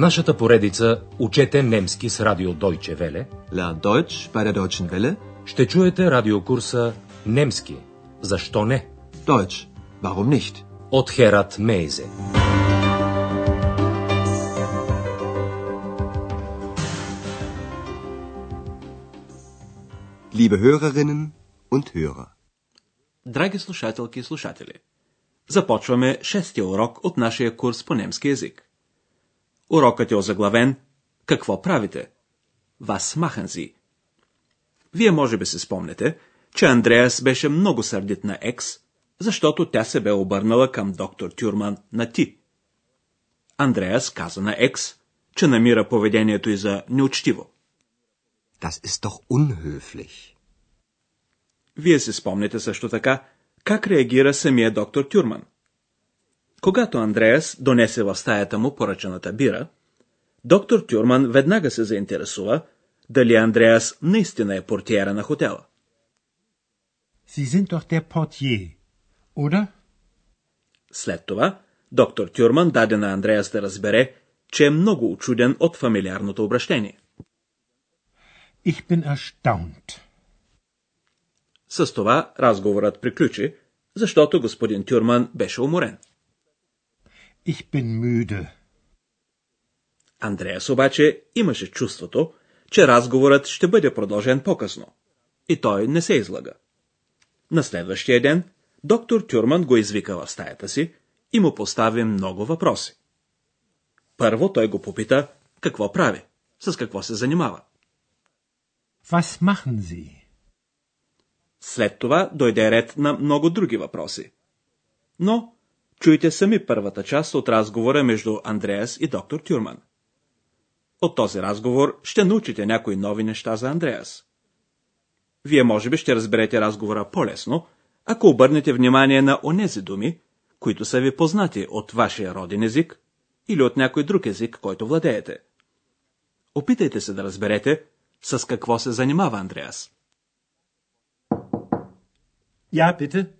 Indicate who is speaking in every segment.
Speaker 1: нашата поредица Учете немски с радио Deutsche Welle
Speaker 2: Lern Deutsch bei der Deutschen Welle.
Speaker 1: ще чуете радиокурса Немски. Защо не?
Speaker 2: Deutsch. Warum nicht?
Speaker 1: От Херат Мейзе.
Speaker 2: Liebe Hörerinnen und Hörer.
Speaker 3: Драги слушателки и слушатели, започваме шестия урок от нашия курс по немски язик. Урокът е озаглавен Какво правите? Вас маханзи. Вие може би се спомнете, че Андреас беше много сърдит на Екс, защото тя се бе обърнала към доктор Тюрман на ти. Андреас каза на Екс, че намира поведението й за неучтиво.
Speaker 2: Das ist doch unhöflich.
Speaker 3: Вие се спомняте също така, как реагира самия доктор Тюрман. Когато Андреас донесе в стаята му поръчаната бира, доктор Тюрман веднага се заинтересува дали Андреас наистина е портиера на хотела.
Speaker 4: Sie sind doch der Portier, oder?
Speaker 3: След това, доктор Тюрман даде на Андреас да разбере, че е много очуден от фамилиарното обращение.
Speaker 4: Ich bin erstaunt.
Speaker 3: С това разговорът приключи, защото господин Тюрман беше уморен.
Speaker 4: Ich bin müde.
Speaker 3: Андреас обаче имаше чувството, че разговорът ще бъде продължен по-късно. И той не се излага. На следващия ден доктор Тюрман го извика в стаята си и му постави много въпроси. Първо той го попита какво прави, с какво се занимава.
Speaker 4: Was machen Sie?
Speaker 3: След това дойде ред на много други въпроси. Но чуйте сами първата част от разговора между Андреас и доктор Тюрман. От този разговор ще научите някои нови неща за Андреас. Вие може би ще разберете разговора по-лесно, ако обърнете внимание на онези думи, които са ви познати от вашия роден език или от някой друг език, който владеете. Опитайте се да разберете с какво се занимава Андреас.
Speaker 4: Ja, bitte.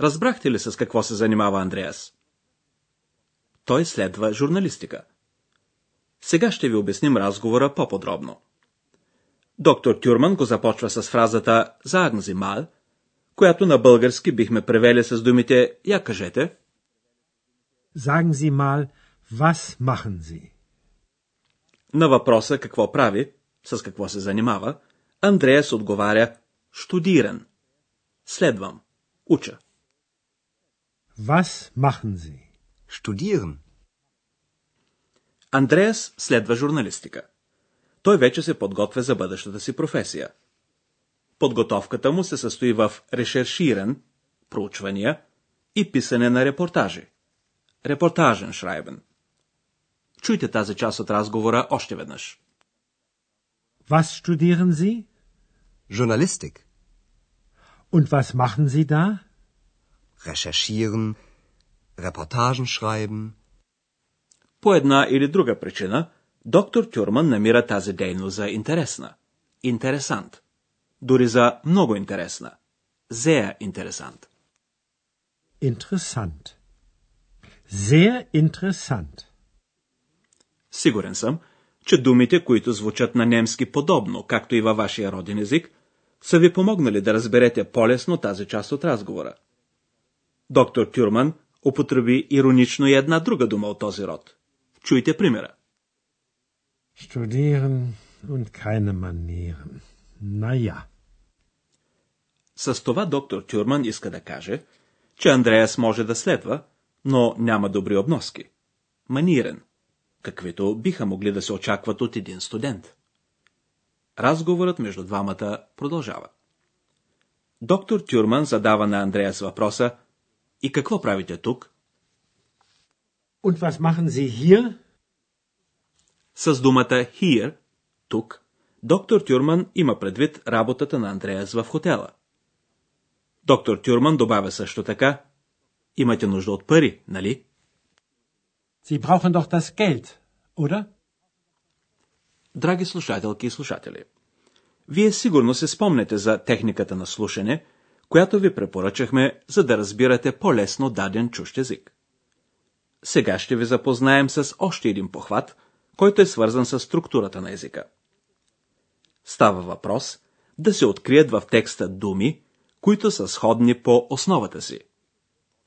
Speaker 3: разбрахте ли с какво се занимава Андреас? Той следва журналистика. Сега ще ви обясним разговора по-подробно. Доктор Тюрман го започва с фразата «Sagen Sie mal», която на български бихме превели с думите «Я кажете»,
Speaker 4: Sagen Sie mal, was machen Sie?
Speaker 3: на въпроса какво прави, с какво се занимава, Андреас отговаря «Штудиран». Следвам. Уча.
Speaker 4: Was machen Sie?
Speaker 2: Studieren.
Speaker 3: Андреас следва журналистика. Той вече се подготвя за бъдещата си професия. Подготовката му се състои в решерширан, проучвания и писане на репортажи. Репортажен шрайбен. Чуйте тази част от разговора още веднъж.
Speaker 4: Was studieren Sie?
Speaker 2: Journalistik.
Speaker 4: Und was machen Sie da?
Speaker 2: Recherchieren. Reportagen schreiben.
Speaker 3: По една или друга причина, доктор Тюрман намира тази дейност за интересна. Интересант. Дори за много интересна. Sehr интересант.
Speaker 4: Interessant. Sehr interessant.
Speaker 3: Сигурен съм, че думите, които звучат на немски подобно, както и във вашия роден език, са ви помогнали да разберете по-лесно тази част от разговора. Доктор Тюрман употреби иронично и една друга дума от този род. Чуйте примера.
Speaker 4: Studieren und keine Manieren. Naja.
Speaker 3: С това доктор Тюрман иска да каже, че Андреас може да следва, но няма добри обноски. Манирен, каквито биха могли да се очакват от един студент. Разговорът между двамата продължава. Доктор Тюрман задава на Андреас въпроса И какво правите тук?
Speaker 4: Und was machen Sie hier?
Speaker 3: С думата here, тук, доктор Тюрман има предвид работата на Андреас в хотела. Доктор Тюрман добавя също така, имате нужда от пари, нали?
Speaker 4: Sie brauchen doch das Geld, oder?
Speaker 3: Драги слушателки и слушатели, вие сигурно се спомнете за техниката на слушане, която ви препоръчахме, за да разбирате по-лесно даден чущ език. Сега ще ви запознаем с още един похват, който е свързан с структурата на езика. Става въпрос да се открият в текста думи, които са сходни по основата си.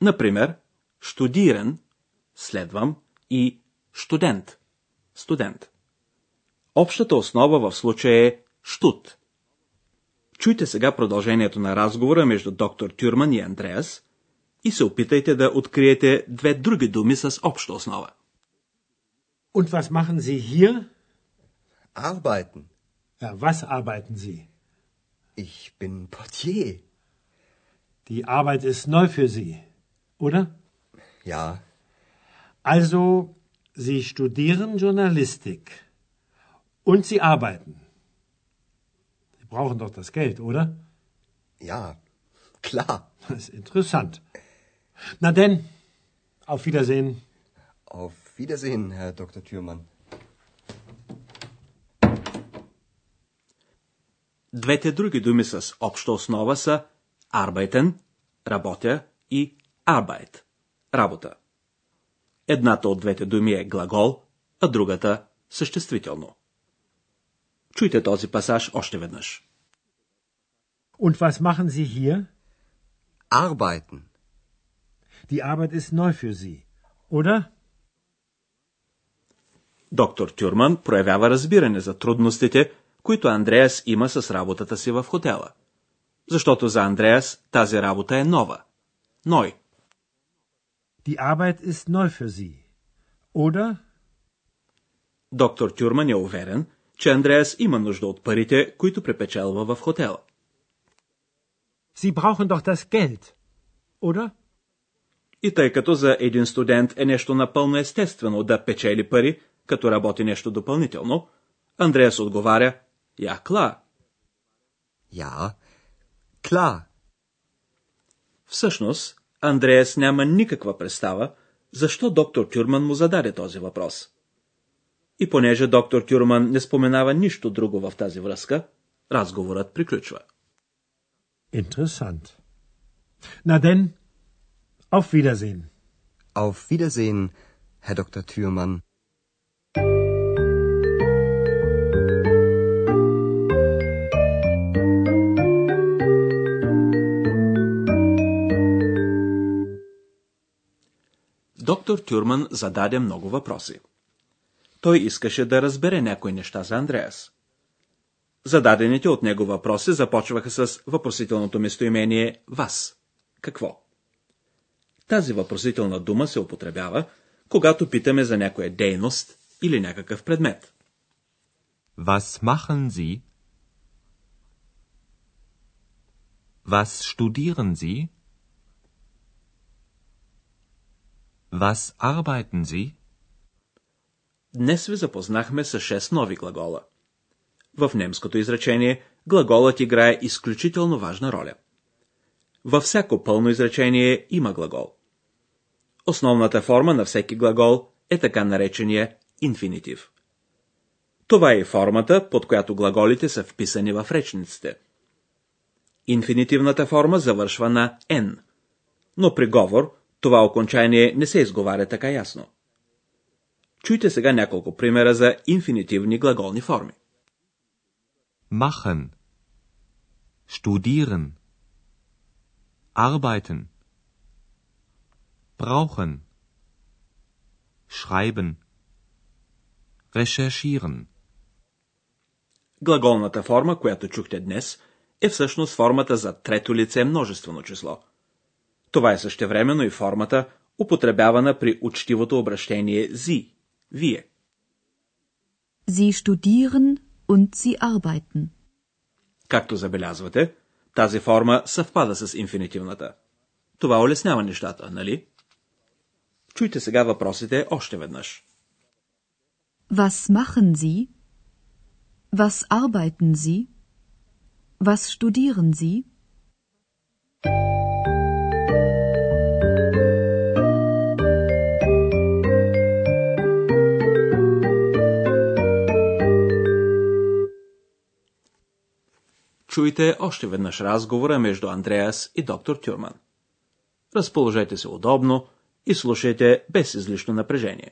Speaker 3: Например, штудиран, следвам, и студент, студент. Общата основа в случая е штут. Чуйте сега продължението на разговора между доктор Тюрман и Андреас и се опитайте да откриете две други думи с обща основа.
Speaker 4: Und was machen Sie hier?
Speaker 2: Arbeiten.
Speaker 4: Ja, was arbeiten Sie?
Speaker 2: Ich bin Portier.
Speaker 4: Die Arbeit ist neu für Sie, oder?
Speaker 2: Ja.
Speaker 4: Also, Sie studieren Journalistik. Und Sie arbeiten. Brauchen doch das Geld, oder?
Speaker 2: Ja. Klar.
Speaker 4: Das ist interessant. Na denn, auf Wiedersehen.
Speaker 2: Auf Wiedersehen, Herr Dr. Thürmann.
Speaker 3: Двете други думи с обща основа са arbeiten, работя и arbeit, работа. Едната от двете думи е глагол, а другата – съществително. Чуйте този пасаж още веднъж.
Speaker 4: Und was machen Sie hier?
Speaker 2: Arbeiten.
Speaker 4: Die Arbeit ist neu für Sie, oder?
Speaker 3: Доктор Тюрман проявява разбиране за трудностите, които Андреас има с работата си в хотела. Защото за Андреас тази работа е нова. Ной.
Speaker 4: Die Arbeit ist neu für Sie, oder?
Speaker 3: Доктор Тюрман е уверен, че Андреас има нужда от парите, които препечелва в хотела.
Speaker 4: Sie brauchen doch das Geld, oder?
Speaker 3: И тъй като за един студент е нещо напълно естествено да печели пари, като работи нещо допълнително, Андреас отговаря «Я, кла».
Speaker 2: Ja. Klar.
Speaker 3: Всъщност, Андреас няма никаква представа, защо доктор Тюрман му зададе този въпрос. И понеже доктор Тюрман не споменава нищо друго в тази връзка, разговорът приключва.
Speaker 4: Interessant. Na denn, auf Wiedersehen.
Speaker 2: Auf Wiedersehen, Herr Dr. Thürmann.
Speaker 3: Доктор Тюрман зададе много въпроси. Той искаше да разбере някои неща за Андреас. Зададените от него въпроси започваха с въпросителното местоимение «вас». Какво? Тази въпросителна дума се употребява, когато питаме за някоя дейност или някакъв предмет.
Speaker 1: Was machen Sie? Was studieren Sie? Was arbeiten Sie?
Speaker 3: Днес ви запознахме с 6 нови глагола. В немското изречение глаголът играе изключително важна роля. Във всяко пълно изречение има глагол. Основната форма на всеки глагол е така наречения инфинитив. Това е и формата, под която глаголите са вписани в речниците. Инфинитивната форма завършва на N, но при говор това окончание не се изговаря така ясно. Чуйте сега няколко примера за инфинитивни глаголни форми.
Speaker 1: Machen. Studieren. Arbeiten. Brauchen. Schreiben. Recherchieren.
Speaker 3: Глаголната форма, която чухте днес, е всъщност формата за трето лице множествено число. Това е същевременно и формата, употребявана при учтивото обращение «зи» – «вие».
Speaker 5: Sie studieren und sie arbeiten.
Speaker 3: Както забелязвате, тази форма съвпада с инфинитивната. Това улеснява нещата, нали? Чуйте сега въпросите още веднъж.
Speaker 5: Was machen Sie? Was arbeiten Sie? Was studieren Sie?
Speaker 3: Чуйте още веднъж разговора между Андреас и доктор Тюрман. Разположете се удобно и слушайте без излишно напрежение.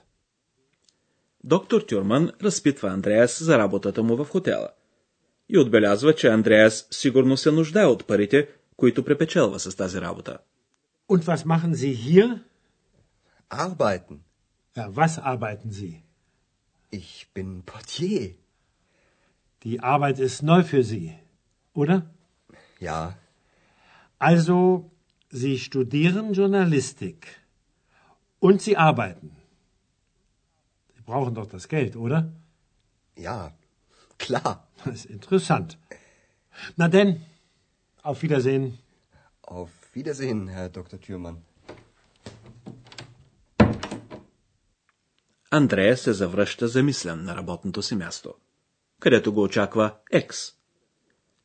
Speaker 3: Доктор Тюрман разпитва Андреас за работата му в хотела и отбелязва, че Андреас сигурно се нуждае от парите, които препечелва с тази работа.
Speaker 4: Und was machen Sie hier?
Speaker 2: Arbeiten.
Speaker 4: Ja, was arbeiten Sie?
Speaker 2: Ich bin Portier.
Speaker 4: Die Arbeit ist neu für Sie, oder?
Speaker 2: Ja,
Speaker 4: Also, Sie studieren Journalistik. Und Sie arbeiten. Brauchen doch das Geld, oder?
Speaker 2: ja, klar.
Speaker 4: Das ist interessant. Na denn, auf Wiedersehen.
Speaker 2: Auf Wiedersehen, Herr Dr. Thürmann.
Speaker 3: Андрея се завръща замислен на работното си място, където го очаква Екс.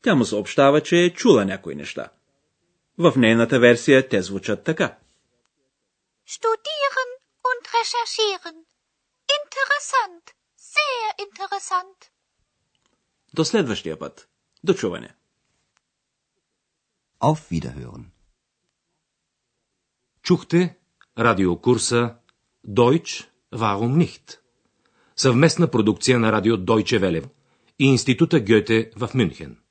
Speaker 3: Тя му съобщава, че е чула някои неща. В нейната версия те звучат така.
Speaker 6: Studieren und recherchieren. Interessant. Sehr interessant.
Speaker 3: До следващия път. До чуване.
Speaker 2: Auf Wiederhören.
Speaker 1: Чухте радиокурса Deutsch Warum nicht? Съвместна продукция на радио Deutsche Welle и Института Гьоте в Мюнхен.